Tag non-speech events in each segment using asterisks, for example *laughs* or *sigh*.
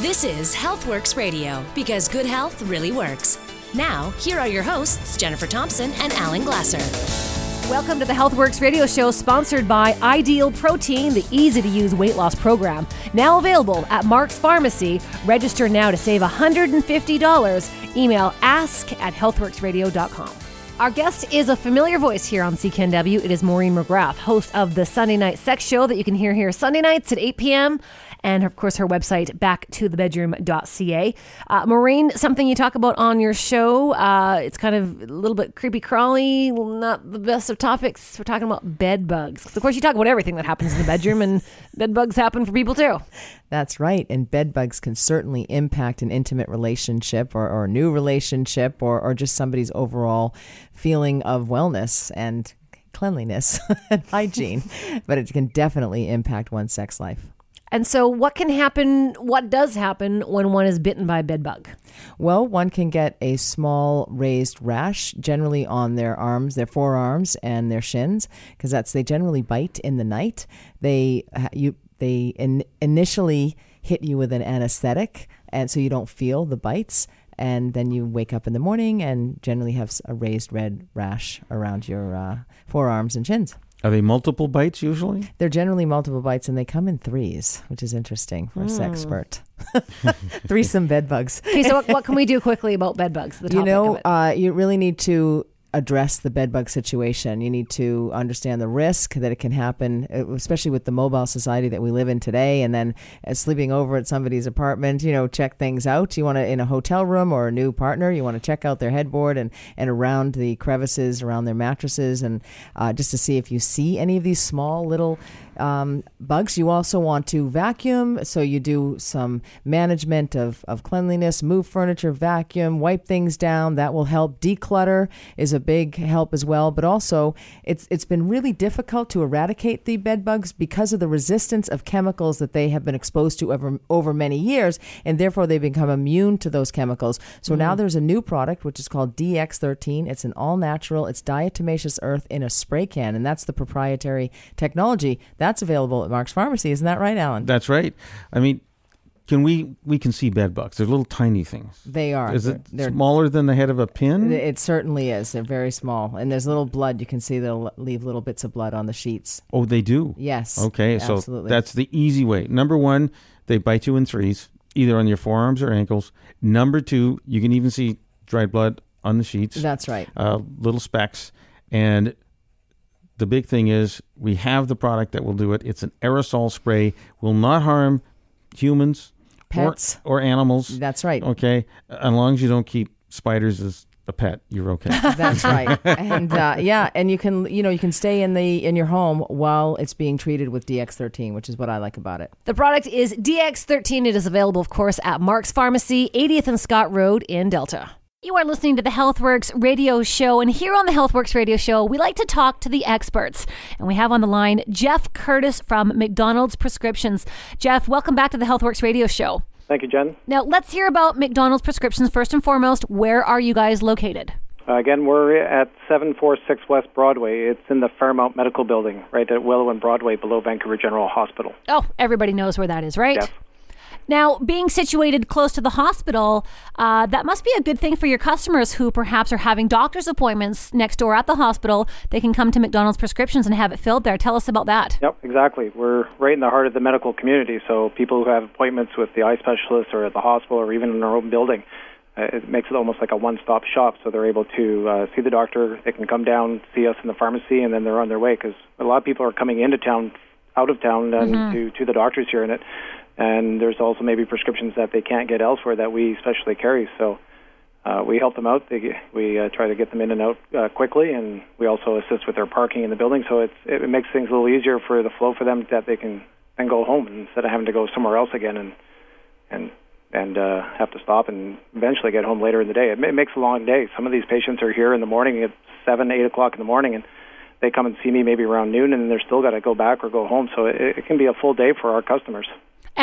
This is Healthworx Radio because good health really works. Now, here are your hosts, Jennifer Thompson and Alan Glasser. Welcome to the Healthworx radio show sponsored by Ideal Protein, the easy to use weight loss program. Now available at Mark's Pharmacy. Register now to save $150. Email ask at healthworksradio.com. Our guest is a familiar voice here on CKNW. It is Maureen McGrath, host of the Sunday Night Sex Show that you can hear here Sunday nights at 8 p.m and of course her website backtothebedroom.ca. Uh, Maureen, something you talk about on your show. Uh, it's kind of a little bit creepy crawly, not the best of topics. We're talking about bed bugs. Of course, you talk about everything that happens in the bedroom, and *laughs* bed bugs happen for people too. That's right. And bed bugs can certainly impact an intimate relationship or, or a new relationship or, or just somebody's overall feeling of wellness and cleanliness *laughs* and hygiene. but it can definitely impact one's sex life. And so, what can happen? What does happen when one is bitten by a bed bug? Well, one can get a small raised rash, generally on their arms, their forearms, and their shins, because that's they generally bite in the night. They you they in, initially hit you with an anesthetic, and so you don't feel the bites. And then you wake up in the morning and generally have a raised red rash around your uh, forearms and shins. Are they multiple bites usually? They're generally multiple bites, and they come in threes, which is interesting for mm. a sexpert. *laughs* Threesome bed bugs. Okay, so what, what, can we do quickly about bed bugs? you know, uh, you really need to address the bedbug situation. You need to understand the risk that it can happen, uh, especially with the mobile society that we live in today. And then uh, sleeping over at somebody's apartment, you know, check things out. You want to, in a hotel room or a new partner, you want to check out their headboard and, and around the crevices, around their mattresses, and uh, just to see if you see any of these small little um, bugs. You also want to vacuum, so you do some management of, of cleanliness, move furniture, vacuum, wipe things down. That will help. Declutter is a big help as well. But also, it's it's been really difficult to eradicate the bed bugs because of the resistance of chemicals that they have been exposed to over over many years, and therefore they become immune to those chemicals. So mm. now there's a new product which is called DX13. It's an all natural. It's diatomaceous earth in a spray can, and that's the proprietary technology. That's available at Mark's Pharmacy. Isn't that right, Alan? That's right. I mean, can we we can see bed bugs? They're little tiny things. They are. Is it they're, smaller than the head of a pin? It certainly is. They're very small, and there's little blood. You can see they'll leave little bits of blood on the sheets. Oh, they do. Yes. Okay, absolutely. so that's the easy way. Number one, they bite you in threes, either on your forearms or ankles. Number two, you can even see dried blood on the sheets. That's right. Uh, little specks, and the big thing is we have the product that will do it. It's an aerosol spray, will not harm humans, pets, or, or animals. That's right. Okay, as long as you don't keep spiders as a pet, you're okay. *laughs* That's right. And uh, yeah, and you can you know you can stay in the in your home while it's being treated with DX13, which is what I like about it. The product is DX13. It is available, of course, at Mark's Pharmacy, 80th and Scott Road in Delta. You are listening to the Healthworx radio show, and here on the Healthworx radio show, we like to talk to the experts. And we have on the line Jeff Curtis from McDonald's Prescriptions. Jeff, welcome back to the Healthworx radio show. Thank you, Jen. Now, let's hear about McDonald's Prescriptions first and foremost. Where are you guys located? Uh, again, we're at 746 West Broadway. It's in the Fairmont Medical Building, right at Willow and Broadway, below Vancouver General Hospital. Oh, everybody knows where that is, right? Yes. Now, being situated close to the hospital, uh, that must be a good thing for your customers who perhaps are having doctor's appointments next door at the hospital. They can come to McDonald's prescriptions and have it filled there. Tell us about that. Yep, exactly. We're right in the heart of the medical community, so people who have appointments with the eye specialist or at the hospital or even in their own building, uh, it makes it almost like a one-stop shop. So they're able to uh, see the doctor. They can come down, see us in the pharmacy, and then they're on their way because a lot of people are coming into town out of town and mm-hmm. to to the doctors here, and it and there's also maybe prescriptions that they can't get elsewhere that we specially carry. So uh, we help them out. They, we uh, try to get them in and out uh, quickly, and we also assist with their parking in the building. So it's, it makes things a little easier for the flow for them that they can then go home instead of having to go somewhere else again and and and uh, have to stop and eventually get home later in the day. It, it makes a long day. Some of these patients are here in the morning at seven, eight o'clock in the morning, and they come and see me maybe around noon, and they're still got to go back or go home. So it, it can be a full day for our customers.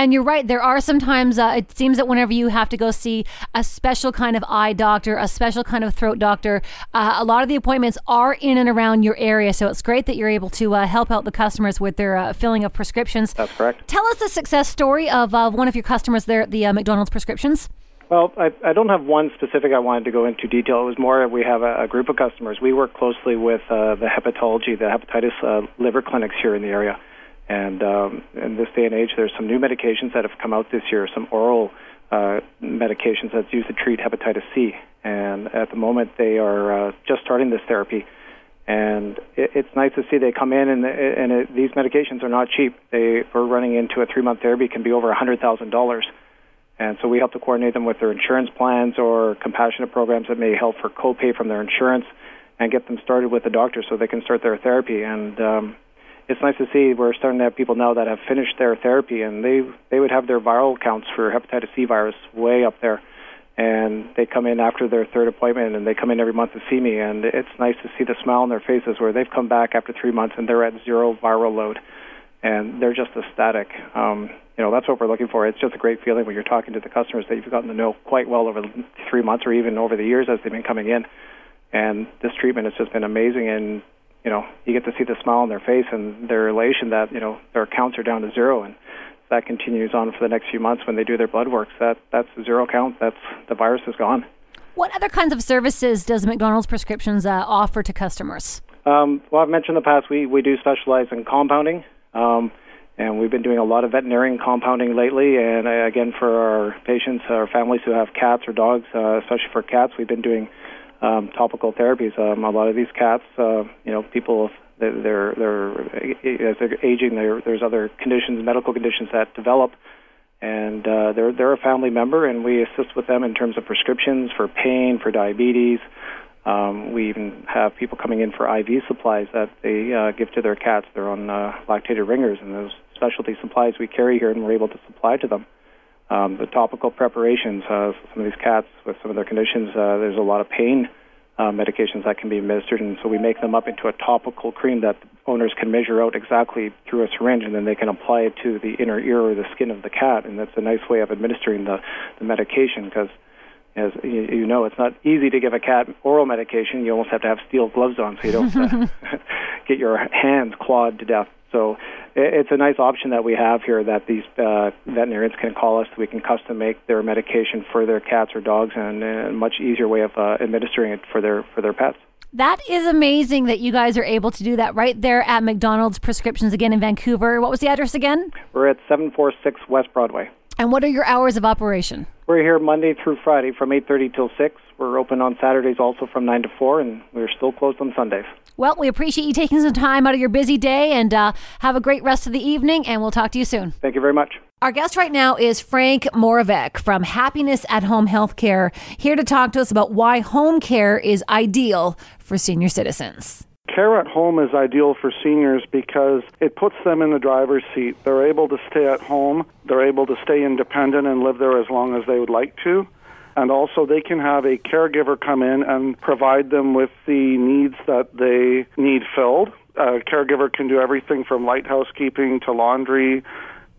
And you're right. There are sometimes, uh, it seems that whenever you have to go see a special kind of eye doctor, a special kind of throat doctor, uh, a lot of the appointments are in and around your area. So it's great that you're able to uh, help out the customers with their uh, filling of prescriptions. That's correct. Tell us a success story of uh, one of your customers there at the uh, McDonald's prescriptions. Well, I, I don't have one specific I wanted to go into detail. It was more we have a, a group of customers. We work closely with uh, the hepatology, the hepatitis uh, liver clinics here in the area. And um, in this day and age, there's some new medications that have come out this year, some oral uh, medications that's used to treat hepatitis C. And at the moment, they are uh, just starting this therapy. And it, it's nice to see they come in, and, and it, these medications are not cheap. They, we're running into a three-month therapy can be over $100,000 and so we help to coordinate them with their insurance plans or compassionate programs that may help for copay from their insurance and get them started with the doctor so they can start their therapy. And um, it's nice to see we're starting to have people now that have finished their therapy and they they would have their viral counts for hepatitis C virus way up there. And they come in after their third appointment, and they come in every month to see me. And it's nice to see the smile on their faces where they've come back after three months and they're at zero viral load, and they're just ecstatic. Um, you know that's what we're looking for. It's just a great feeling when you're talking to the customers that you've gotten to know quite well over three months or even over the years as they've been coming in. And this treatment has just been amazing, and you know you get to see the smile on their face and their elation that you know their counts are down to zero, and that continues on for the next few months when they do their blood works. That that's zero count. That's the virus is gone. What other kinds of services does McDonald's Prescriptions uh, offer to customers? Um, well, I've mentioned in the past we we do specialize in compounding. Um, and we've been doing a lot of veterinarian compounding lately. And uh, again, for our patients, our families who have cats or dogs, uh, especially for cats, we've been doing um, topical therapies. Um, a lot of these cats, uh, you know, people they're they're as they're aging, they're, there's other conditions, medical conditions that develop, and uh, they're they're a family member, and we assist with them in terms of prescriptions for pain, for diabetes. Um, we even have people coming in for IV supplies that they uh, give to their cats. They're on uh, lactated ringers, and those specialty supplies we carry here, and we're able to supply to them. Um, the topical preparations, uh, some of these cats with some of their conditions, uh, there's a lot of pain uh, medications that can be administered, and so we make them up into a topical cream that owners can measure out exactly through a syringe, and then they can apply it to the inner ear or the skin of the cat, and that's a nice way of administering the, the medication because as you know, it's not easy to give a cat oral medication. You almost have to have steel gloves on so you don't *laughs* uh, *laughs* get your hands clawed to death. So it's a nice option that we have here that these uh, veterinarians can call us. We can custom make their medication for their cats or dogs, and a much easier way of uh, administering it for their for their pets. That is amazing that you guys are able to do that right there at McDonald's Prescriptions again in Vancouver. What was the address again? We're at 746 West Broadway. And what are your hours of operation? We're here Monday through Friday from 8:30 till 6. We're open on Saturdays also from 9 to 4 and we're still closed on Sundays. Well, we appreciate you taking some time out of your busy day and uh, have a great rest of the evening and we'll talk to you soon. Thank you very much. Our guest right now is Frank Moravec from Happiness at Home Healthcare, here to talk to us about why home care is ideal for senior citizens. Care at home is ideal for seniors because it puts them in the driver's seat. They're able to stay at home, they're able to stay independent and live there as long as they would like to. And also, they can have a caregiver come in and provide them with the needs that they need filled. A caregiver can do everything from light housekeeping to laundry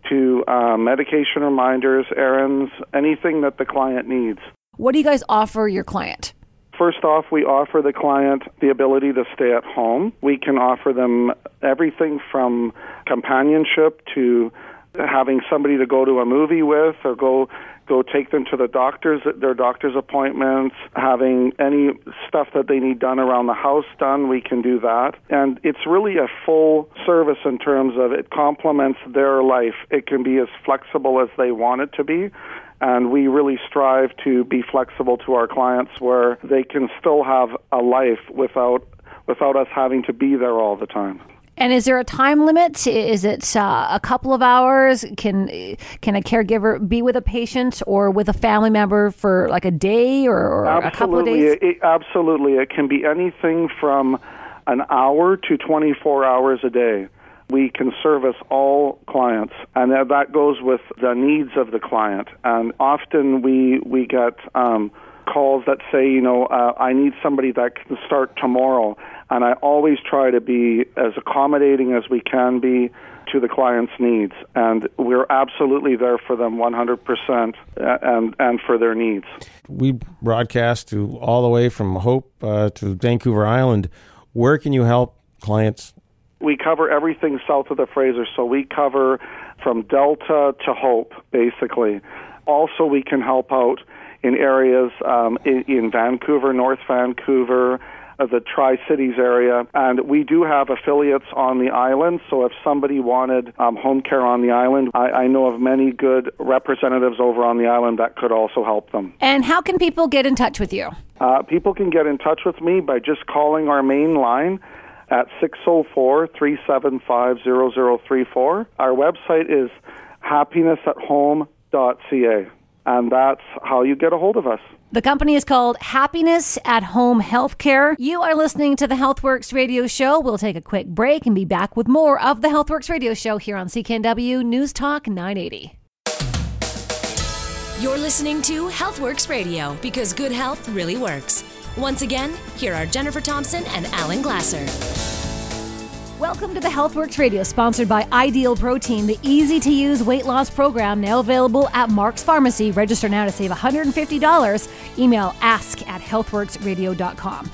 to uh, medication reminders, errands, anything that the client needs. What do you guys offer your client? First off, we offer the client the ability to stay at home. We can offer them everything from companionship to having somebody to go to a movie with or go go take them to the doctors their doctor's appointments having any stuff that they need done around the house done we can do that. And it's really a full service in terms of it complements their life. It can be as flexible as they want it to be. And we really strive to be flexible to our clients where they can still have a life without without us having to be there all the time. And is there a time limit? Is it uh, a couple of hours? Can can a caregiver be with a patient or with a family member for like a day or, or a couple of days? It, absolutely, it can be anything from an hour to 24 hours a day we can service all clients, and that goes with the needs of the client. And often we we get um, calls that say, you know, uh, I need somebody that can start tomorrow, and I always try to be as accommodating as we can be to the client's needs. And we're absolutely there for them 100% and, and for their needs. We broadcast to all the way from Hope uh, to Vancouver Island. Where can you help clients? We cover everything south of the Fraser, so we cover from Delta to Hope, basically. Also, we can help out in areas um, in, in Vancouver, North Vancouver, uh, the Tri Cities area, and we do have affiliates on the island. So if somebody wanted um, home care on the island, I, I know of many good representatives over on the island that could also help them. And how can people get in touch with you? Uh, people can get in touch with me by just calling our main line at 604 375 0034. Our website is happinessathome.ca, and that's how you get a hold of us. The company is called Happiness at Home Healthcare. You are listening to the Healthworx radio show. We'll take a quick break and be back with more of the Healthworx radio show here on CKNW News Talk 980. You're listening to Healthworx Radio because good health really works. Once again, here are Jennifer Thompson and Alan Glasser. Welcome to the Healthworx Radio, sponsored by Ideal Protein, the easy to use weight loss program now available at Mark's Pharmacy. Register now to save $150. Email ask at healthworksradio.com.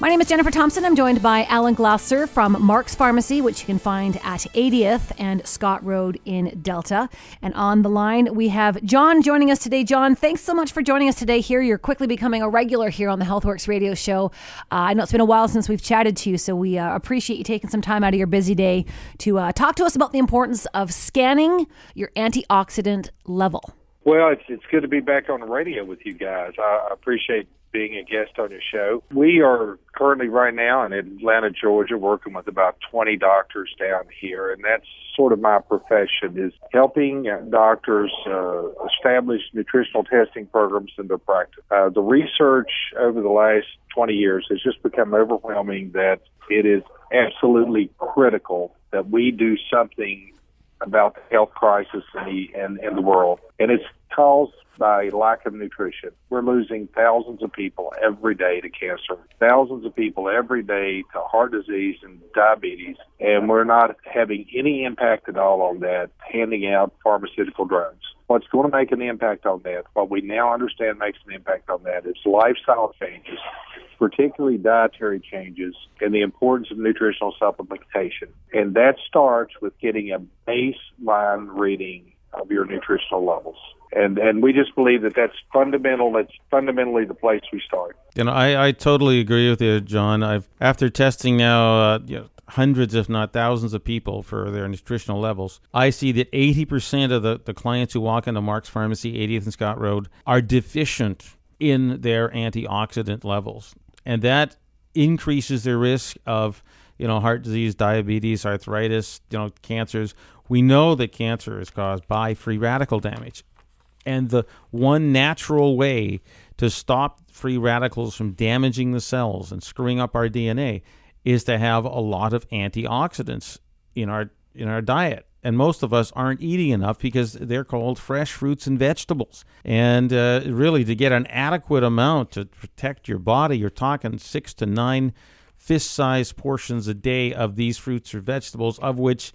My name is Jennifer Thompson. I'm joined by Alan Glasser from Mark's Pharmacy, which you can find at 80th and Scott Road in Delta. And on the line, we have John joining us today. John, thanks so much for joining us today here. You're quickly becoming a regular here on the Healthworx radio show. Uh, I know it's been a while since we've chatted to you, so we uh, appreciate you taking some time out of your busy day to uh, talk to us about the importance of scanning your antioxidant level. Well, it's it's good to be back on the radio with you guys. I appreciate being a guest on your show. We are currently right now in Atlanta, Georgia, working with about 20 doctors down here, and that's sort of my profession is helping doctors uh, establish nutritional testing programs in their practice. Uh, the research over the last 20 years has just become overwhelming that it is absolutely critical that we do something about the health crisis in the in, in the world, and it's caused by lack of nutrition. We're losing thousands of people every day to cancer, thousands of people every day to heart disease and diabetes, and we're not having any impact at all on that, handing out pharmaceutical drugs. What's going to make an impact on that, what we now understand makes an impact on that, is lifestyle changes, particularly dietary changes, and the importance of nutritional supplementation. And that starts with getting a baseline reading of your nutritional levels and and we just believe that that's fundamental. That's fundamentally the place we start. You know, I, I totally agree with you, John. I've after testing now, uh, you know, hundreds, if not thousands, of people for their nutritional levels. I see that eighty percent of the the clients who walk into Mark's Pharmacy, 80th and Scott Road, are deficient in their antioxidant levels, and that increases their risk of you know heart disease, diabetes, arthritis, you know, cancers. We know that cancer is caused by free radical damage. And the one natural way to stop free radicals from damaging the cells and screwing up our DNA is to have a lot of antioxidants in our in our diet. And most of us aren't eating enough because they're called fresh fruits and vegetables. And uh, really, to get an adequate amount to protect your body, you're talking six to nine fist sized portions a day of these fruits or vegetables, of which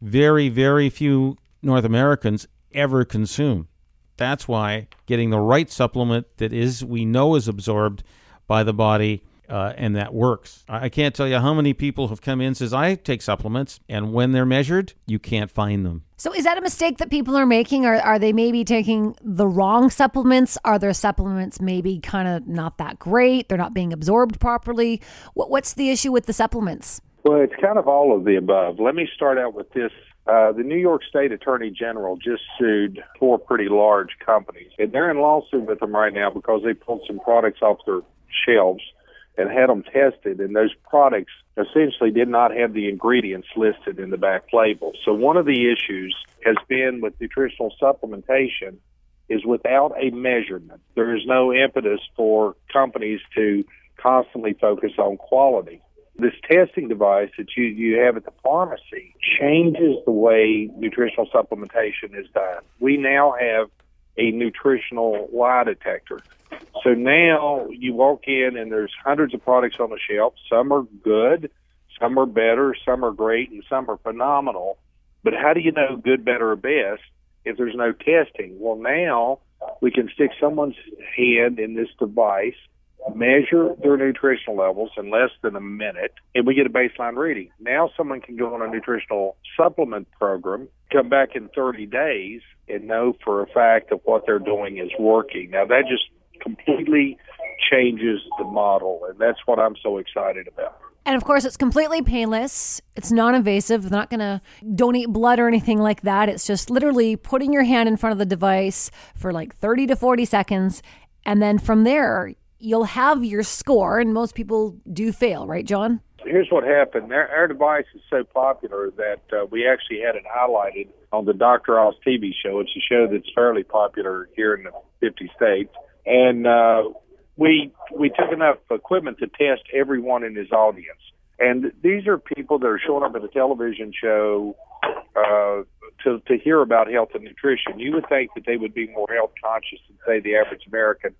very, very few North Americans ever consume. That's why getting the right supplement that is we know is absorbed by the body uh, and that works. I can't tell you how many people have come in says I take supplements and when they're measured, you can't find them. So is that a mistake that people are making or are they maybe taking the wrong supplements? Are their supplements maybe kind of not that great? They're not being absorbed properly? What, what's the issue with the supplements? Well, it's kind of all of the above. Let me start out with this uh, the New York State Attorney General just sued four pretty large companies, and they're in lawsuit with them right now because they pulled some products off their shelves and had them tested, and those products essentially did not have the ingredients listed in the back label. So one of the issues has been with nutritional supplementation is without a measurement. There is no impetus for companies to constantly focus on quality this testing device that you, you have at the pharmacy changes the way nutritional supplementation is done. We now have a nutritional lie detector. So now you walk in and there's hundreds of products on the shelf. Some are good, some are better, some are great, and some are phenomenal. But how do you know good, better, or best if there's no testing? Well, now we can stick someone's hand in this device, measure their nutritional levels in less than a minute, and we get a baseline reading. Now someone can go on a nutritional supplement program, come back in 30 days, and know for a fact that what they're doing is working. Now that just completely changes the model, and that's what I'm so excited about. And of course, it's completely painless. It's non invasive. They're not going to donate blood or anything like that. It's just literally putting your hand in front of the device for like 30 to 40 seconds. And then from there, you'll have your score. And most people do fail, right, John? Here's what happened. Our, our device is so popular that uh, we actually had it highlighted on the Dr. Oz TV show. It's a show that's fairly popular here in the 50 states. And uh, we we took enough equipment to test everyone in his audience. And these are people that are showing up at a television show uh, to to hear about health and nutrition. You would think that they would be more health conscious than say the average American.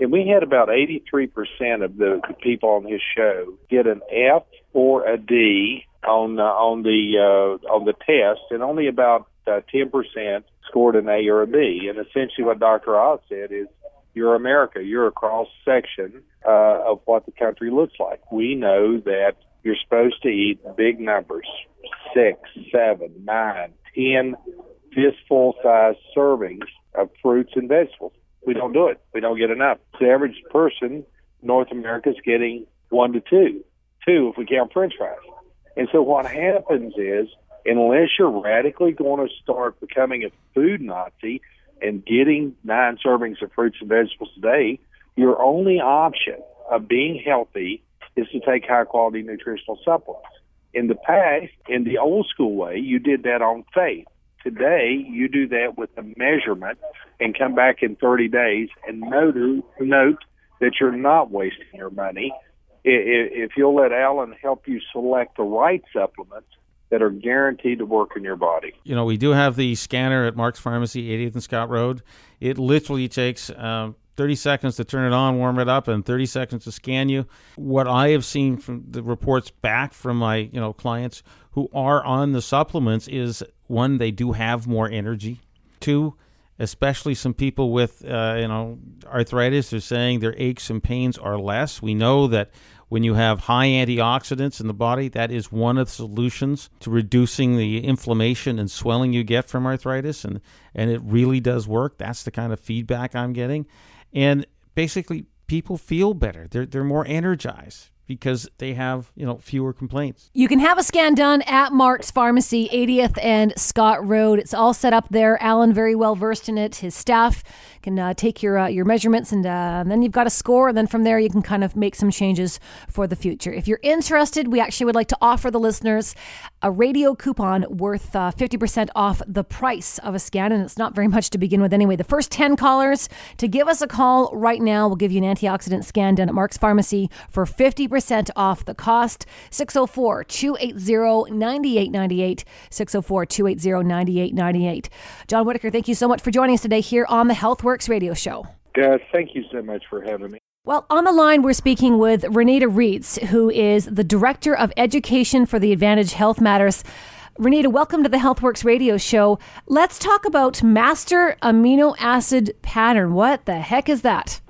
And we had about 83% of the, the people on his show get an F or a D on uh, on the uh, on the test, and only about uh, 10% scored an A or a B. And essentially, what Dr. Oz said is you're America. You're a cross section uh, of what the country looks like. We know that you're supposed to eat big numbers six, seven, nine, ten fistful sized servings of fruits and vegetables. We don't do it. We don't get enough. The average person, North America, is getting one to two, two if we count French fries. And so what happens is, unless you're radically going to start becoming a food Nazi, and getting nine servings of fruits and vegetables a day, your only option of being healthy is to take high quality nutritional supplements. In the past, in the old school way, you did that on faith. Today, you do that with a measurement and come back in 30 days and note, note that you're not wasting your money. If you'll let Alan help you select the right supplements, that are guaranteed to work in your body. You know, we do have the scanner at Mark's Pharmacy, 80th and Scott Road. It literally takes um, 30 seconds to turn it on, warm it up, and 30 seconds to scan you. What I have seen from the reports back from my you know clients who are on the supplements is one, they do have more energy. Two, especially some people with uh, you know arthritis, they're saying their aches and pains are less. We know that when you have high antioxidants in the body, that is one of the solutions to reducing the inflammation and swelling you get from arthritis. And, and it really does work. That's the kind of feedback I'm getting. And basically, people feel better, they're, they're more energized because they have, you know, fewer complaints. You can have a scan done at Mark's Pharmacy, 80th and Scott Road. It's all set up there. Alan very well versed in it. His staff can uh, take your uh, your measurements, and, uh, and, then you've got a score. And then from there, you can kind of make some changes for the future. If you're interested, we actually would like to offer the listeners a radio coupon worth 50% uh, off the price of a scan, and it's not very much to begin with anyway. The first 10 callers to give us a call right now will give you an antioxidant scan done at Mark's Pharmacy for 50% off the cost. 604 280 9898. 604 280 9898. John Whitaker, thank you so much for joining us today here on the Healthworx radio show. Guys, thank you so much for having me. Well, on the line, we're speaking with Renita Reitz, who is the Director of Education for the Advantage Health Matters. Renita, welcome to the Healthworx radio show. Let's talk about master amino acid pattern. What the heck is that?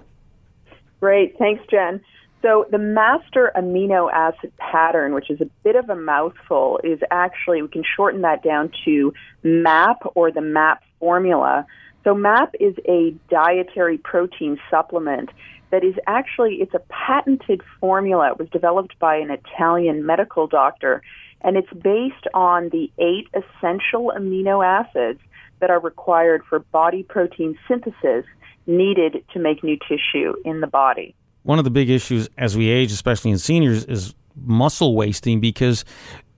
Great. Thanks, Jen. So, the master amino acid pattern, which is a bit of a mouthful, is actually, we can shorten that down to MAP or the MAP formula. So MAP is a dietary protein supplement that is actually it's a patented formula. It was developed by an Italian medical doctor and it's based on the eight essential amino acids that are required for body protein synthesis needed to make new tissue in the body. One of the big issues as we age, especially in seniors, is muscle wasting because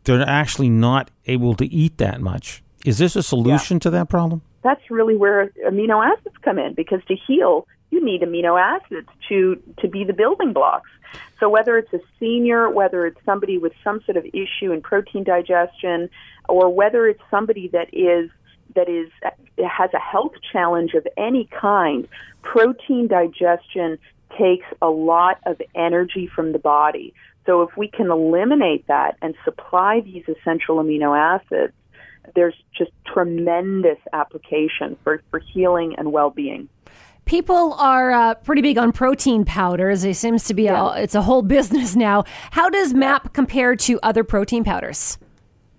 they're actually not able to eat that much. Is this a solution yeah. to that problem? that's really where amino acids come in because to heal you need amino acids to to be the building blocks so whether it's a senior whether it's somebody with some sort of issue in protein digestion or whether it's somebody that is that is has a health challenge of any kind protein digestion takes a lot of energy from the body so if we can eliminate that and supply these essential amino acids there's just tremendous application for, for healing and well-being. People are uh, pretty big on protein powders. It seems to be yeah. a, it's a whole *laughs* business now. How does MAP compare to other protein powders?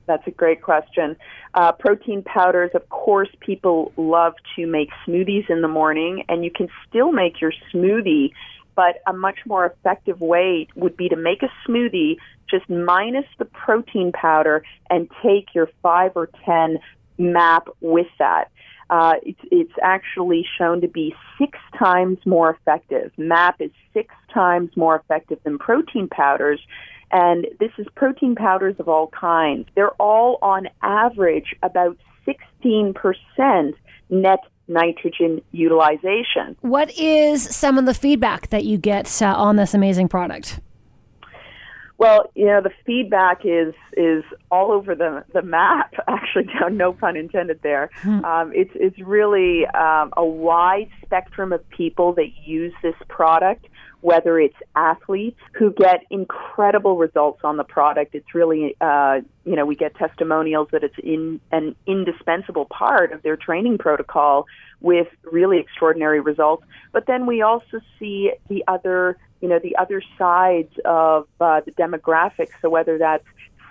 That's a great question. Uh, protein powders, of course, people love to make smoothies in the morning, and you can still make your smoothie, but a much more effective way would be to make a smoothie just minus the protein powder and take your five or ten MAP with that. Uh, it's, it's actually shown to be six times more effective. MAP is six times more effective than protein powders and this is protein powders of all kinds. They're all on average about 16% net nitrogen utilization. What is some of the feedback that you get uh, on this amazing product? Well, you know, the feedback is is all over the the map. *laughs* Actually, no pun intended there. Hmm. Um, it's it's really um, a wide spectrum of people that use this product whether it's athletes who get incredible results on the product. It's really, uh, you know, we get testimonials that it's in an indispensable part of their training protocol with really extraordinary results. But then we also see the other, you know, the other sides of uh, the demographics. So whether that's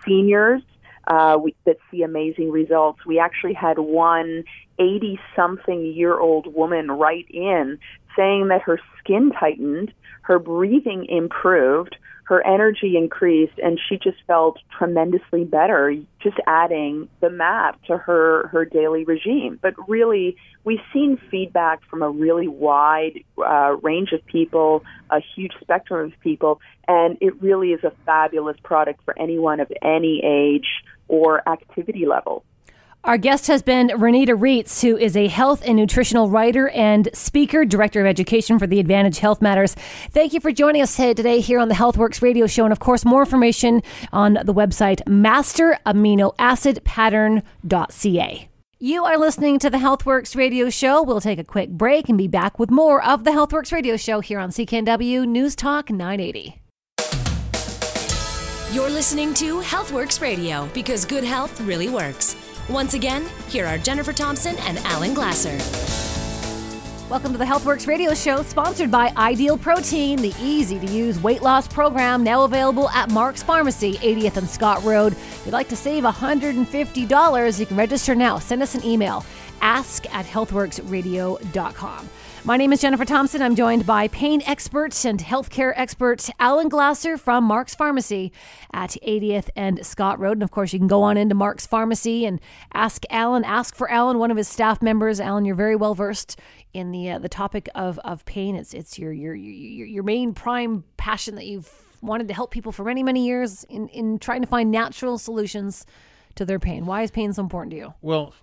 seniors uh, we, that see amazing results. We actually had one 80 something year old woman write in saying that her skin tightened her breathing improved, her energy increased, and she just felt tremendously better just adding the map to her, her daily regime. But really, we've seen feedback from a really wide uh, range of people, a huge spectrum of people, and it really is a fabulous product for anyone of any age or activity level. Our guest has been Renita Reitz, who is a health and nutritional writer and speaker, director of education for the Advantage Health Matters. Thank you for joining us today here on the Healthworx radio show. And of course, more information on the website masteraminoacidpattern.ca. You are listening to the Healthworx radio show. We'll take a quick break and be back with more of the Healthworx radio show here on CKNW News Talk 980. You're listening to Healthworx radio because good health really works. Once again, here are Jennifer Thompson and Alan Glasser. Welcome to the Healthworx radio show, sponsored by Ideal Protein, the easy to use weight loss program now available at Mark's Pharmacy, 80th and Scott Road. If you'd like to save $150, you can register now. Send us an email ask at healthworksradio.com. My name is Jennifer Thompson. I'm joined by pain expert and healthcare expert Alan Glasser from Mark's Pharmacy at 80th and Scott Road. And of course, you can go on into Mark's Pharmacy and ask Alan, ask for Alan, one of his staff members. Alan, you're very well versed in the uh, the topic of, of pain. It's it's your, your your your main prime passion that you've wanted to help people for many many years in in trying to find natural solutions to their pain. Why is pain so important to you? Well,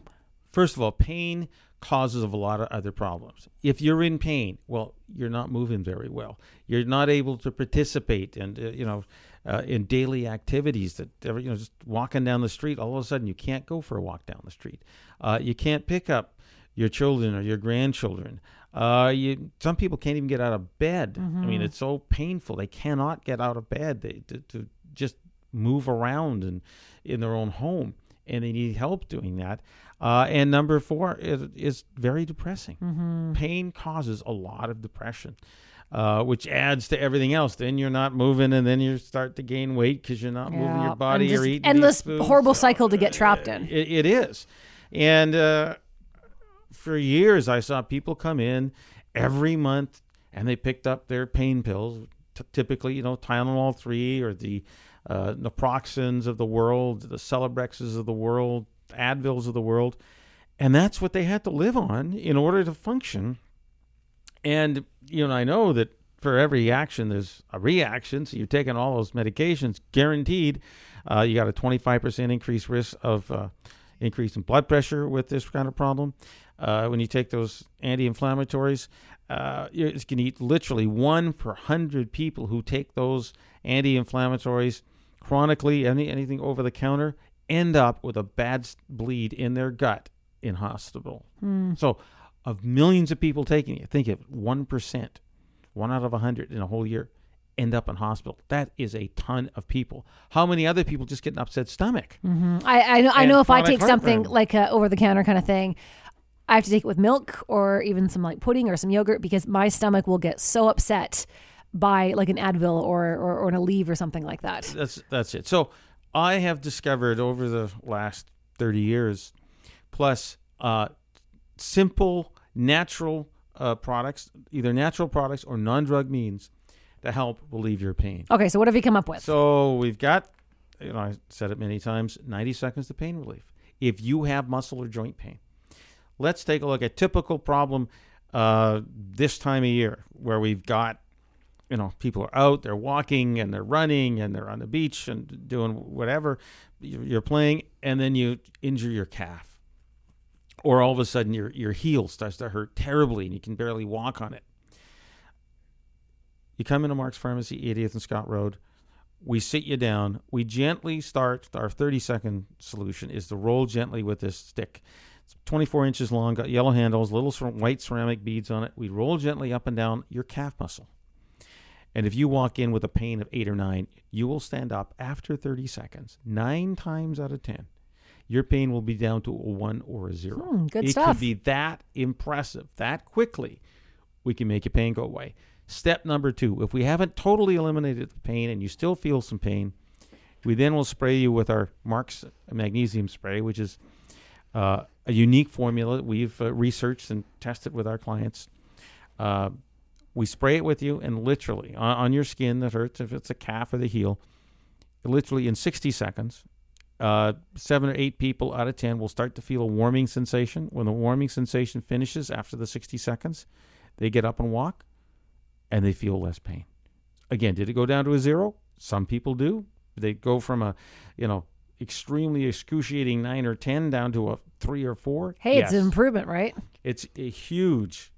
first of all, pain causes of a lot of other problems. If you're in pain, well, you're not moving very well. You're not able to participate and uh, you know uh, in daily activities that you know just walking down the street. All of a sudden, you can't go for a walk down the street. Uh, you can't pick up your children or your grandchildren. Uh, you some people can't even get out of bed. Mm-hmm. I mean, mm-hmm. it's so painful. They cannot get out of bed. They to, to just move around and in their own home, and they need help doing that. Uh, and number four is, is very depressing. Mm-hmm. Pain causes a lot of depression. Uh, which adds to everything else. Then you're not moving, and then you start to gain weight because you're not yeah. moving your body or eating. Endless horrible cycle to get trapped in. It, it is, and uh, for years I saw people come in every month, and they picked up their pain pills, t- typically you know Tylenol three or the uh, naproxens of the world, the Celebrexes of the world, Advils of the world, and that's what they had to live on in order to function. And you know, I know that for every action there's a reaction. So you're taking all those medications, guaranteed. Uh, you got a 25% increased risk of uh, increase in blood pressure with this kind of problem. Uh, when you take those anti-inflammatories, uh, you can eat literally one per hundred people who take those anti-inflammatories chronically, any anything over the counter, end up with a bad bleed in their gut in hospital. Mm. So, of millions of people taking it, think of one percent, one out of a hundred in a whole year, end up in hospital. That is a ton of people. How many other people just get an upset stomach? I, I know. I know if I take something heartburn. like a over the counter kind of thing, I have to take it with milk or even some like pudding or some yogurt because my stomach will get so upset by like an Advil or or, or an Aleve or something like that. That's that's it. So I have discovered over the last thirty years, plus uh, simple natural uh, products, either natural products or non-drug means, to help relieve your pain. Okay, so what have you come up with? So we've got, you know, I said it many times, 90 seconds to pain relief. If you have muscle or joint pain, let's take a look at typical problem uh, this time of year where we've got, you know, people are out, they're walking and they're running and they're on the beach and doing whatever you're playing, and then you injure your calf. Or all of a sudden your, your heel starts to hurt terribly and you can barely walk on it. You come into Mark's Pharmacy, 80th and Scott Road. We sit you down. We gently start. Our 30 second solution is to roll gently with this stick. It's 24 inches long, got yellow handles, little white ceramic beads on it. We roll gently up and down your calf muscle. And if you walk in with a pain of eight or nine, you will stand up after 30 seconds. Nine times out of 10, your pain will be down to a one or a zero. Hmm, good it stuff. could be that impressive, that quickly, we can make your pain go away. Step number two if we haven't totally eliminated the pain and you still feel some pain, we then will spray you with our Mark's magnesium spray, which is uh, a unique formula we've uh, researched and tested with our clients. Uh, we spray it with you, and literally on, on your skin that hurts, if it's a calf or the heel, literally in 60 seconds, uh, seven or eight people out of 10 will start to feel a warming sensation. When the warming sensation finishes after the 60 seconds, they get up and walk and they feel less pain. Again, did it go down to a zero? Some people do. They go from a, you know, extremely excruciating nine or 10 down to a three or four. Hey, it's an improvement, right? It's a huge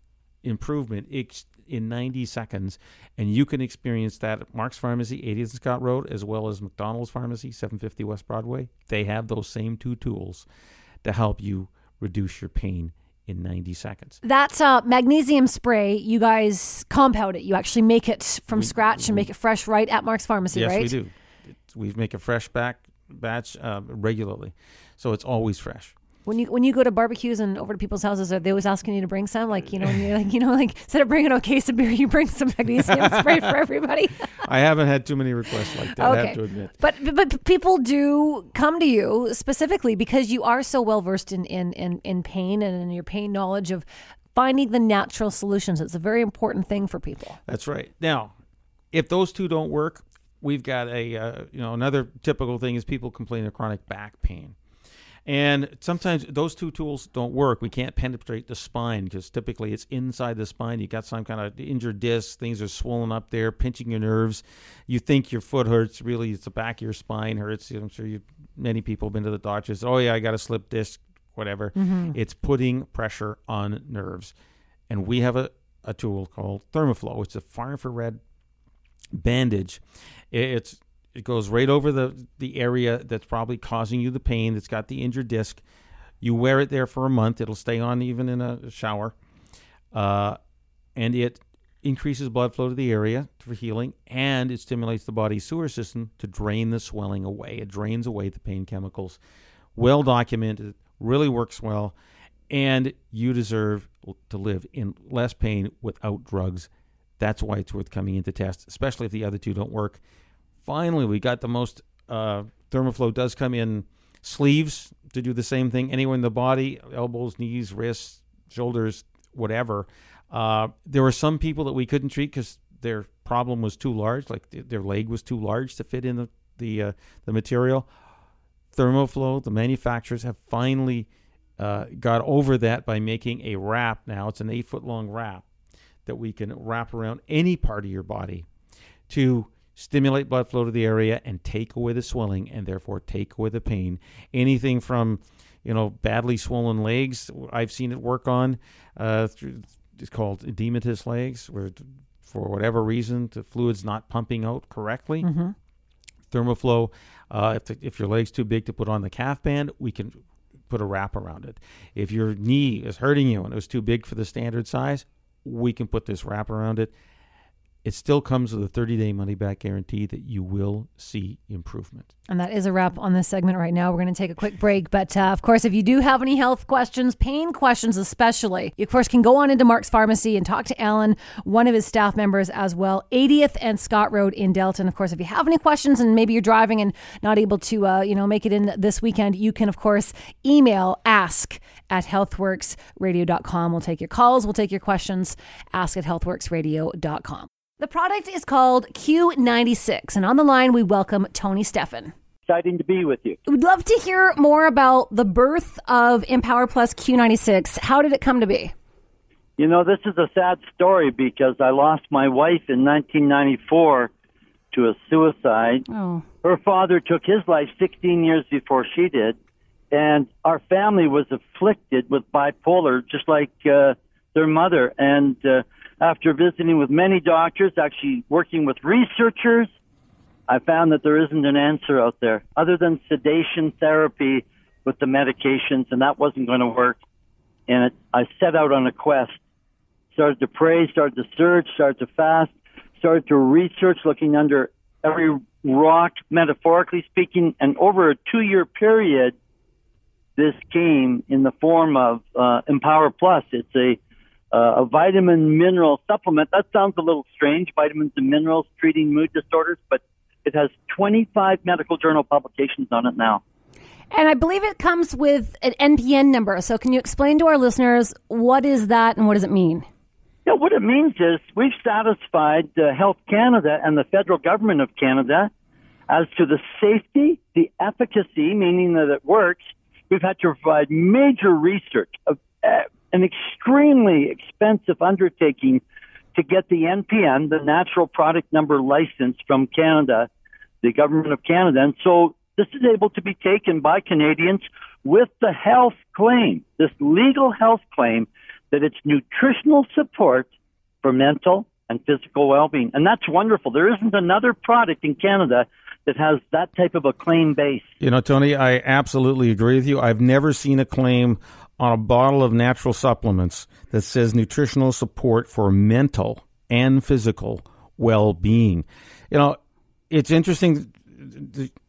improvement ex- in 90 seconds, and you can experience that at Mark's Pharmacy, 80th and Scott Road, as well as McDonald's Pharmacy, 750 West Broadway. They have those same two tools to help you reduce your pain in 90 seconds. That's uh, magnesium spray, you guys compound it. You actually make it from We- scratch and make it fresh right at Mark's Pharmacy, yes, right? we do. We make a fresh back batch uh, regularly, so it's always fresh. When you when you go to barbecues and over to people's houses, are they always asking you to bring some? Like you know, you're like you know, like instead of bringing a case of beer, you bring some magnesium *laughs* spray for everybody. I haven't had too many requests like that, I have to admit. But but people do come to you specifically because you are so well versed in, in in in pain and in your pain knowledge of finding the natural solutions. It's a very important thing for people. That's right. Now, if those two don't work, we've got a uh, you know another typical thing is people complain of chronic back pain. And sometimes those two tools don't work. We can't penetrate the spine because typically it's inside the spine. You got some kind of injured disc, things are swollen up there, pinching your nerves. You think your foot hurts, really it's the back of your spine hurts. I'm sure you many people have been to the doctors. Oh yeah, I got a slip disc, whatever. Mm-hmm. It's putting pressure on nerves. And we have a, a tool called Thermoflow. It's a far infrared bandage. It's it goes right over the the area that's probably causing you the pain. That's got the injured disc. You wear it there for a month. It'll stay on even in a shower, uh, and it increases blood flow to the area for healing, and it stimulates the body's sewer system to drain the swelling away. It drains away the pain chemicals. Well documented. Really works well, and you deserve to live in less pain without drugs. That's why it's worth coming in to test, especially if the other two don't work. Finally, we got the most. Uh, Thermoflow does come in sleeves to do the same thing anywhere in the body, elbows, knees, wrists, shoulders, whatever. Uh, there were some people that we couldn't treat because their problem was too large, like th- their leg was too large to fit in the the uh, the material. Thermoflow, the manufacturers have finally uh, got over that by making a wrap. Now it's an eight foot long wrap that we can wrap around any part of your body to stimulate blood flow to the area and take away the swelling and therefore take away the pain. Anything from, you know, badly swollen legs, I've seen it work on. Uh, through, it's called edematous legs, where for whatever reason the fluid's not pumping out correctly. Thermoflow, uh, if, the, if your leg's too big to put on the calf band, we can put a wrap around it. If your knee is hurting you and it was too big for the standard size, we can put this wrap around it it still comes with a 30 day money back guarantee that you will see improvement. And that is a wrap on this segment right now. We're going to take a quick break. But uh, of course, if you do have any health questions, pain questions especially, you of course can go on into Mark's Pharmacy and talk to Alan, one of his staff members as well, 80th and Scott Road in Delta. Of course, if you have any questions and maybe you're driving and not able to, uh, you know, make it in this weekend, you can of course email ask at healthworksradio.com. We'll take your calls, we'll take your questions. Ask at healthworksradio.com. The product is called Q96, and on the line we welcome Tony Stephan. Exciting to be with you. We'd love to hear more about the birth of Empower Plus Q96. How did it come to be? You know, this is a sad story because I lost my wife in 1994 to a suicide. Oh. Her father took his life 16 years before she did, and our family was afflicted with bipolar, just like uh, their mother. And uh, after visiting with many doctors, actually working with researchers, I found that there isn't an answer out there other than sedation therapy with the medications, and that wasn't going to work. And it, I set out on a quest. Started to pray, started to search, started to fast, started to research, looking under every rock, metaphorically speaking, and over a two-year period, this came in the form of uh, Empower Plus. It's a uh, a vitamin mineral supplement. That sounds a little strange, vitamins and minerals treating mood disorders, but it has 25 medical journal publications on it now. And I believe it comes with an NPN number. So can you explain to our listeners what is that and what does it mean? Yeah, what it means is we've satisfied uh, Health Canada and the federal government of Canada as to the safety, the efficacy, meaning that it works. We've had to provide major research of uh, an extremely expensive undertaking to get the NPN, the natural product number license from Canada, the government of Canada. And so this is able to be taken by Canadians with the health claim, this legal health claim that it's nutritional support for mental and physical well-being. And that's wonderful. There isn't another product in Canada that has that type of a claim base. You know, Tony, I absolutely agree with you. I've never seen a claim on a bottle of natural supplements that says nutritional support for mental and physical well being. You know, it's interesting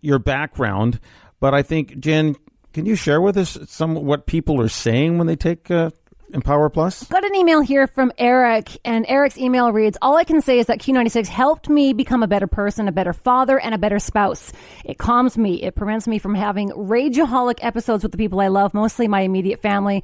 your background, but I think, Jen, can you share with us some what people are saying when they take uh, Empower Plus? Got an email here from Eric, and Eric's email reads All I can say is that Q96 helped me become a better person, a better father, and a better spouse. It calms me. It prevents me from having rageaholic episodes with the people I love, mostly my immediate family.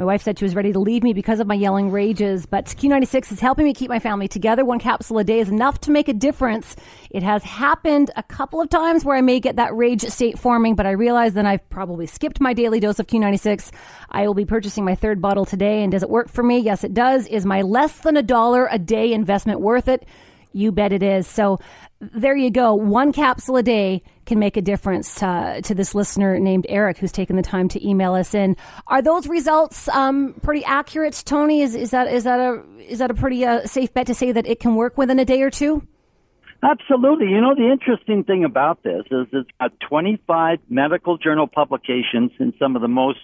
My wife said she was ready to leave me because of my yelling rages, but Q96 is helping me keep my family together. One capsule a day is enough to make a difference. It has happened a couple of times where I may get that rage state forming, but I realize then I've probably skipped my daily dose of Q96. I will be purchasing my third bottle today. And does it work for me? Yes, it does. Is my less than a dollar a day investment worth it? You bet it is. So there you go. One capsule a day can make a difference uh, to this listener named Eric, who's taken the time to email us in. Are those results um, pretty accurate, Tony? Is, is that is that a is that a pretty uh, safe bet to say that it can work within a day or two? Absolutely. You know, the interesting thing about this is it's got 25 medical journal publications in some of the most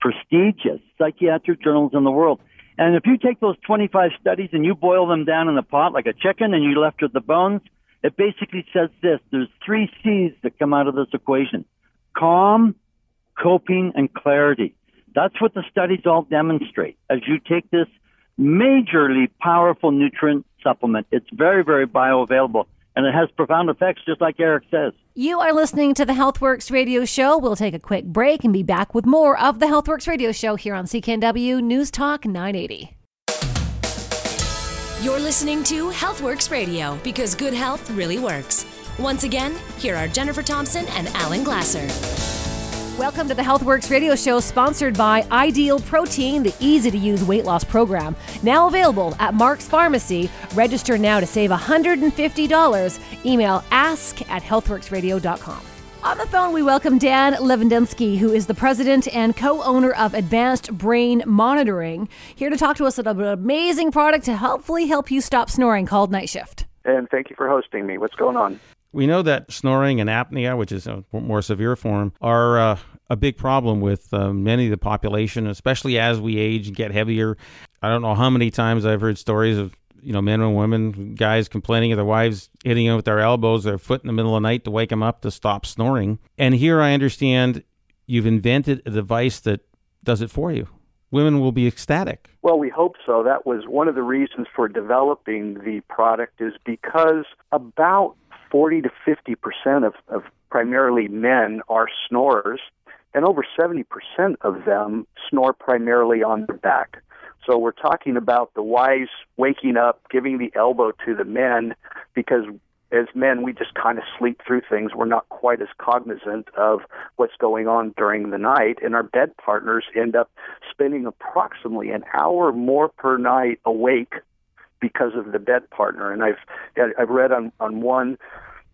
prestigious psychiatric journals in the world. And if you take those 25 studies and you boil them down in a pot like a chicken and you left with the bones, it basically says this. There's three C's that come out of this equation. Calm, coping, and clarity. That's what the studies all demonstrate. As you take this majorly powerful nutrient supplement, it's very, very bioavailable and it has profound effects, just like Eric says. You are listening to the Healthworx radio show. We'll take a quick break and be back with more of the Healthworx radio show here on CKNW News Talk 980. You're listening to Healthworx Radio because good health really works. Once again, here are Jennifer Thompson and Alan Glasser. Welcome to the Healthworx radio show sponsored by Ideal Protein, the easy to use weight loss program. Now available at Mark's Pharmacy. Register now to save $150. Email ask at healthworxradio.com. On the phone, we welcome Dan Levendowski, who is the president and co owner of Advanced Brain Monitoring, here to talk to us about an amazing product to hopefully help you stop snoring called Night Shift. And thank you for hosting me. What's going on? We know that snoring and apnea, which is a more severe form, are uh, a big problem with uh, many of the population, especially as we age and get heavier. I don't know how many times I've heard stories of you know, men and women, guys complaining of their wives hitting them with their elbows, their foot in the middle of the night to wake them up to stop snoring. And here I understand you've invented a device that does it for you. Women will be ecstatic. Well, we hope so. That was one of the reasons for developing the product is because about 40 to 50 percent of, of primarily men are snorers, and over 70 percent of them snore primarily on their back. So we're talking about the wives waking up, giving the elbow to the men because as men, we just kind of sleep through things. We're not quite as cognizant of what's going on during the night, and our bed partners end up spending approximately an hour more per night awake because of the bed partner. And I've I've read on on one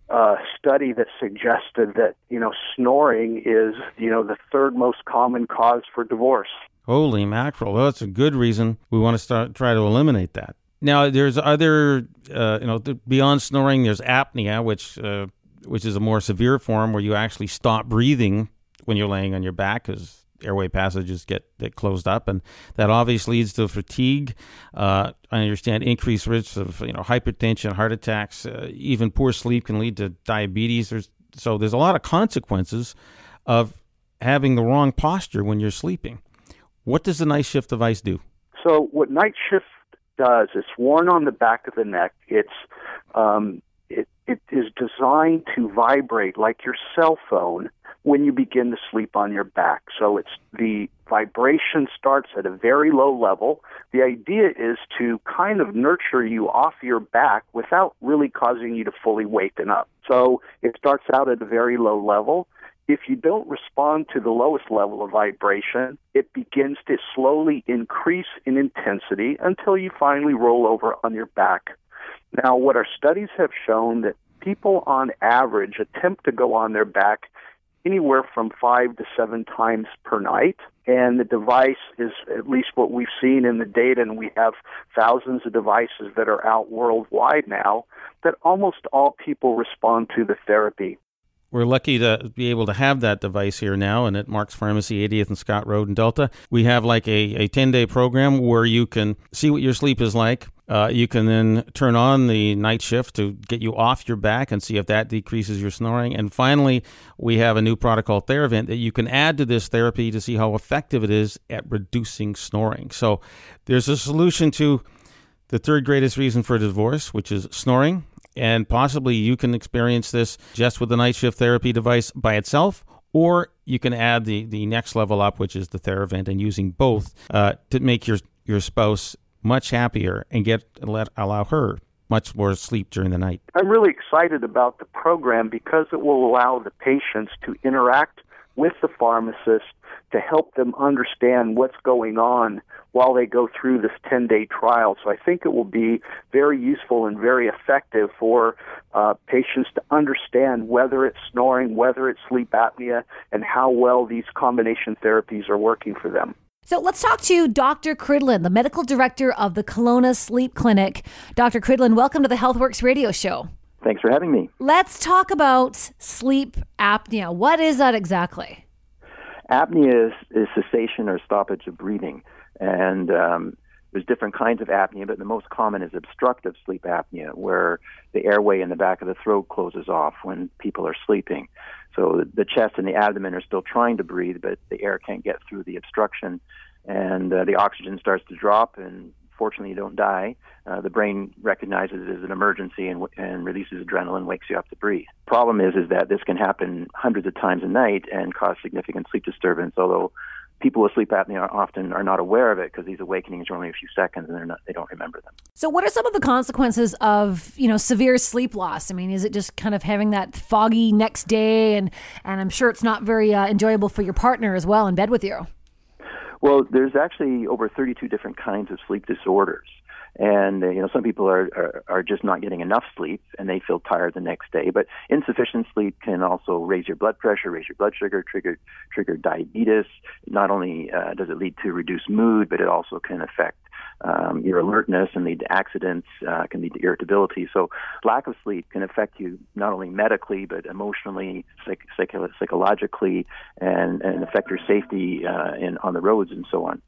uh, study that suggested that you know snoring is you know the third most common cause for divorce. Holy mackerel! Well, that's a good reason we want to start try to eliminate that. Now, there's other, uh, you know, beyond snoring, there's apnea, which uh, which is a more severe form where you actually stop breathing when you're laying on your back because airway passages get, get closed up, and that obviously leads to fatigue. Uh, I understand increased risks of you know hypertension, heart attacks, uh, even poor sleep can lead to diabetes. There's so there's a lot of consequences of having the wrong posture when you're sleeping. What does the night shift device do? So what night shift does. It's worn on the back of the neck. It's um, it, it is designed to vibrate like your cell phone when you begin to sleep on your back. So it's the vibration starts at a very low level. The idea is to kind of nurture you off your back without really causing you to fully waken up. So it starts out at a very low level. If you don't respond to the lowest level of vibration, it begins to slowly increase in intensity until you finally roll over on your back. Now, what our studies have shown that people on average attempt to go on their back anywhere from five to seven times per night. And the device is at least what we've seen in the data, and we have thousands of devices that are out worldwide now, that almost all people respond to the therapy we're lucky to be able to have that device here now and at Mark's Pharmacy, 80th and Scott Road in Delta. We have like a, a 10 day program where you can see what your sleep is like. Uh, you can then turn on the night shift to get you off your back and see if that decreases your snoring. And finally, we have a new product called Theravent that you can add to this therapy to see how effective it is at reducing snoring. So there's a solution to the third greatest reason for divorce, which is snoring and possibly you can experience this just with the night shift therapy device by itself, or you can add the, the next level up, which is the Theravent, and using both uh, to make your, your spouse much happier and get let allow her much more sleep during the night. I'm really excited about the program because it will allow the patients to interact with the pharmacist to help them understand what's going on while they go through this 10 day trial. So I think it will be very useful and very effective for uh, patients to understand whether it's snoring, whether it's sleep apnea, and how well these combination therapies are working for them. So let's talk to Dr. Cridland, the medical director of the Kelowna Sleep Clinic. Dr. Cridland, welcome to the Healthworx radio show. Thanks for having me. Let's talk about sleep apnea. What is that exactly? Apnea is, is cessation or stoppage of breathing. And um, there's different kinds of apnea, but the most common is obstructive sleep apnea, where the airway in the back of the throat closes off when people are sleeping. So the chest and the abdomen are still trying to breathe, but the air can't get through the obstruction, and uh, the oxygen starts to drop, and fortunately you don't die. Uh, the brain recognizes it as an emergency and, and releases adrenaline, wakes you up to breathe. Problem is, is that this can happen hundreds of times a night and cause significant sleep disturbance. Although people with sleep apnea often are not aware of it because these awakenings are only a few seconds and they're not, they don't remember them. So, what are some of the consequences of you know severe sleep loss? I mean, is it just kind of having that foggy next day, and and I'm sure it's not very uh, enjoyable for your partner as well in bed with you. Well, there's actually over 32 different kinds of sleep disorders. And you know, some people are, are are just not getting enough sleep, and they feel tired the next day. But insufficient sleep can also raise your blood pressure, raise your blood sugar, trigger trigger diabetes. Not only uh, does it lead to reduced mood, but it also can affect um, your alertness and lead to accidents, uh, can lead to irritability. So, lack of sleep can affect you not only medically, but emotionally, psych- psych- psychologically, and, and affect your safety uh, in, on the roads and so on.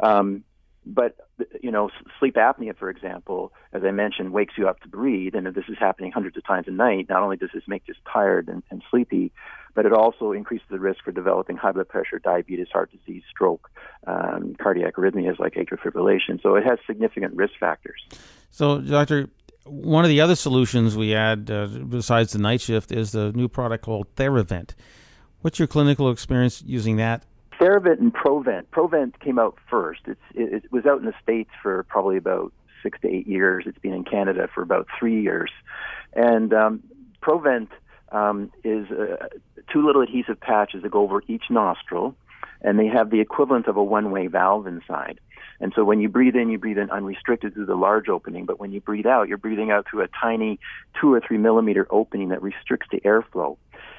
Um, but you know, sleep apnea, for example, as I mentioned, wakes you up to breathe, and if this is happening hundreds of times a night, not only does this make you tired and, and sleepy, but it also increases the risk for developing high blood pressure, diabetes, heart disease, stroke, um, cardiac arrhythmias like atrial fibrillation. So it has significant risk factors. So, doctor, one of the other solutions we add uh, besides the night shift is the new product called Theravent. What's your clinical experience using that? Theravent and Provent. Provent came out first. It, it was out in the States for probably about six to eight years. It's been in Canada for about three years. And um, Provent um, is uh, two little adhesive patches that go over each nostril, and they have the equivalent of a one way valve inside. And so when you breathe in, you breathe in unrestricted through the large opening, but when you breathe out, you're breathing out through a tiny two or three millimeter opening that restricts the airflow.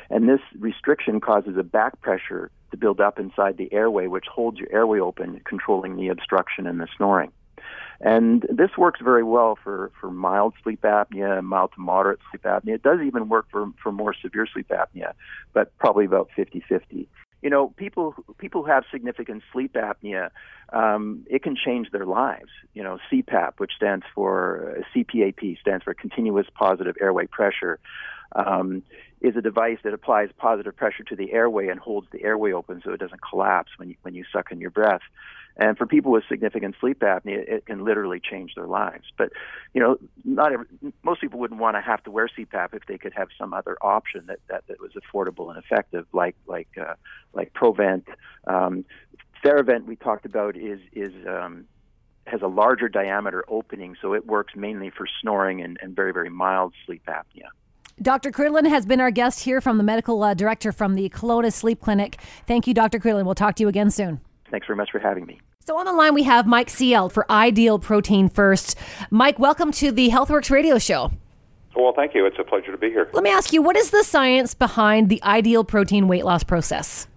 And this restriction causes a back pressure to build up inside the airway, which holds your airway open, controlling the obstruction and the snoring. And this works very well for, for mild sleep apnea, mild to moderate sleep apnea. It does even work for, for more severe sleep apnea, but probably about 50 50 you know, people people who have significant sleep apnea, um, it can change their lives. You know, CPAP, which stands for uh, CPAP, stands for continuous positive airway pressure, um, is a device that applies positive pressure to the airway and holds the airway open so it doesn't collapse when you when you suck in your breath. And for people with significant sleep apnea, it can literally change their lives. But, you know, not every, most people wouldn't want to have to wear CPAP if they could have some other option that, that, that was affordable and effective, like like uh, like Provent. Um, Theravent we talked about is is um, has a larger diameter opening, so it works mainly for snoring and, and very very mild sleep apnea. Dr. Cridland has been our guest here from the medical uh, director from the Kelowna Sleep Clinic. Thank you, Dr. Cridland. We'll talk to you again soon. Thanks very much for having me. So on the line we have Mike Cielt for Ideal Protein First. Mike, welcome to the Healthworx radio show. Well, thank you. It's a pleasure to be here. Let me ask you, what is the science behind the ideal protein weight loss process?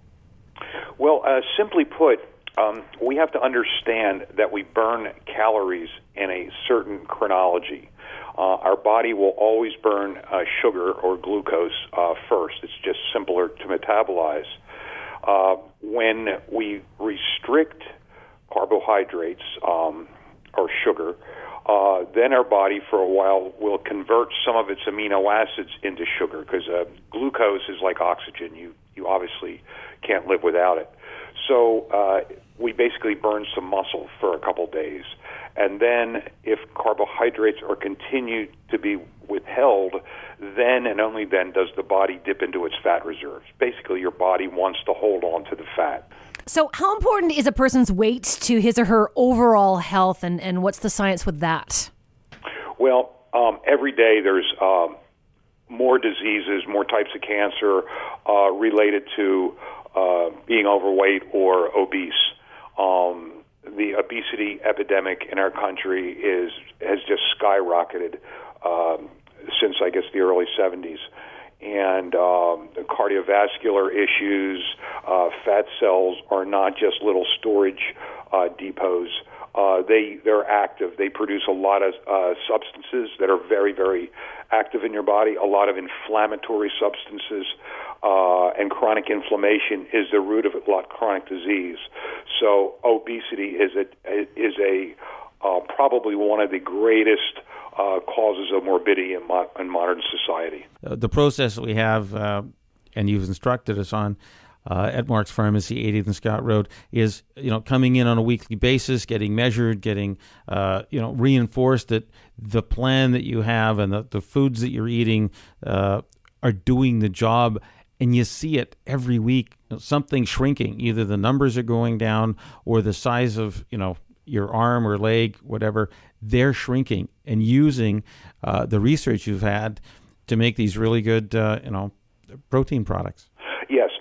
Well, uh, simply put, um, we have to understand that we burn calories in a certain chronology. Uh, our body will always burn uh, sugar or glucose uh, first. It's just simpler to metabolize. Uh, when we restrict carbohydrates um, or sugar, uh, then our body for a while will convert some of its amino acids into sugar because uh, glucose is like oxygen. You you obviously can't live without it. So uh, we basically burn some muscle for a couple days, and then if carbohydrates are continued to be withheld, then and only then does the body dip into its fat reserves. Basically, your body wants to hold on to the fat. So, how important is a person's weight to his or her overall health, and, and what's the science with that? Well, um, every day there's um, more diseases, more types of cancer uh, related to uh, being overweight or obese. Um, the obesity epidemic in our country is has just skyrocketed um, since I guess the early 70s. And um, the cardiovascular issues, uh, fat cells are not just little storage uh, depots. Uh, they they're active. They produce a lot of uh, substances that are very very active in your body. A lot of inflammatory substances uh, and chronic inflammation is the root of a lot of chronic disease. So obesity is a is a uh, probably one of the greatest uh, causes of morbidity in, mo- in modern society. Uh, the process we have, uh, and you've instructed us on. Uh, at Mark's Pharmacy, 80th and Scott Road, is you know coming in on a weekly basis, getting measured, getting uh, you know reinforced that the plan that you have and the, the foods that you're eating uh, are doing the job, and you see it every week. Something shrinking, either the numbers are going down or the size of you know your arm or leg, whatever, they're shrinking and using uh, the research you've had to make these really good, uh, you know, protein products.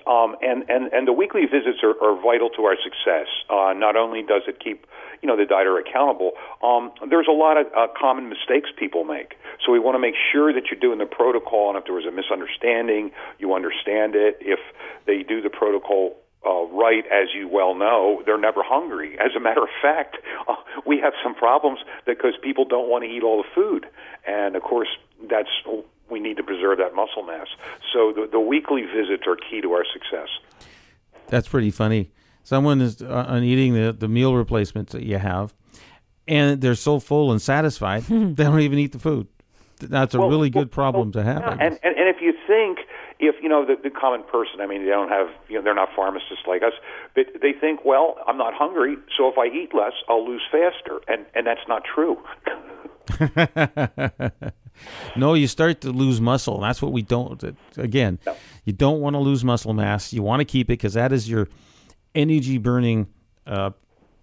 Um, and, and, and the weekly visits are, are vital to our success. Uh, not only does it keep you know the dieter accountable, um, there's a lot of uh, common mistakes people make. So we want to make sure that you're doing the protocol, and if there was a misunderstanding, you understand it. If they do the protocol uh, right, as you well know, they're never hungry. As a matter of fact, uh, we have some problems because people don't want to eat all the food, and of course, that's we need to preserve that muscle mass. So the, the weekly visits are key to our success. That's pretty funny. Someone is uh, on eating the, the meal replacements that you have, and they're so full and satisfied, *laughs* they don't even eat the food. That's a Well, really well, good problem to have. Yeah, and, and and if you think if you know the, the common person, I mean, they don't have you know they're not pharmacists like us, but they think, well, I'm not hungry, so if I eat less, I'll lose faster, and and that's not true. *laughs* no, you start to lose muscle. That's what we don't. Again, you don't want to lose muscle mass. You want to keep it because that is your energy burning, uh,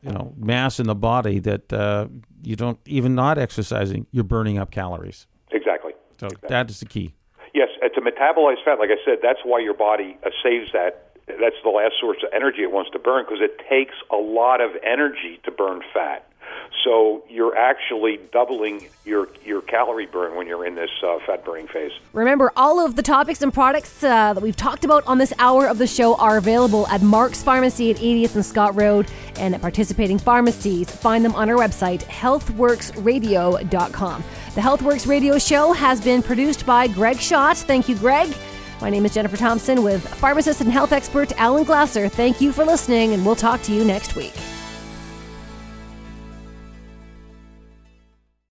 you know, mass in the body that uh, you don't even not exercising. You're burning up calories. Exactly. So that is the key. Yes, uh, to metabolize fat, like I said, that's why your body uh, saves that. That's the last source of energy it wants to burn because it takes a lot of energy to burn fat. So you're actually doubling your your calorie burn when you're in this uh, fat burning phase. Remember, all of the topics and products uh, that we've talked about on this hour of the show are available at Mark's Pharmacy at 80th and Scott Road and at participating pharmacies. Find them on our website, healthworxradio.com. The Healthworx Radio Show has been produced by Greg Schott. Thank you, Greg. My name is Jennifer Thompson with pharmacist and health expert Alan Glasser. Thank you for listening, and we'll talk to you next week.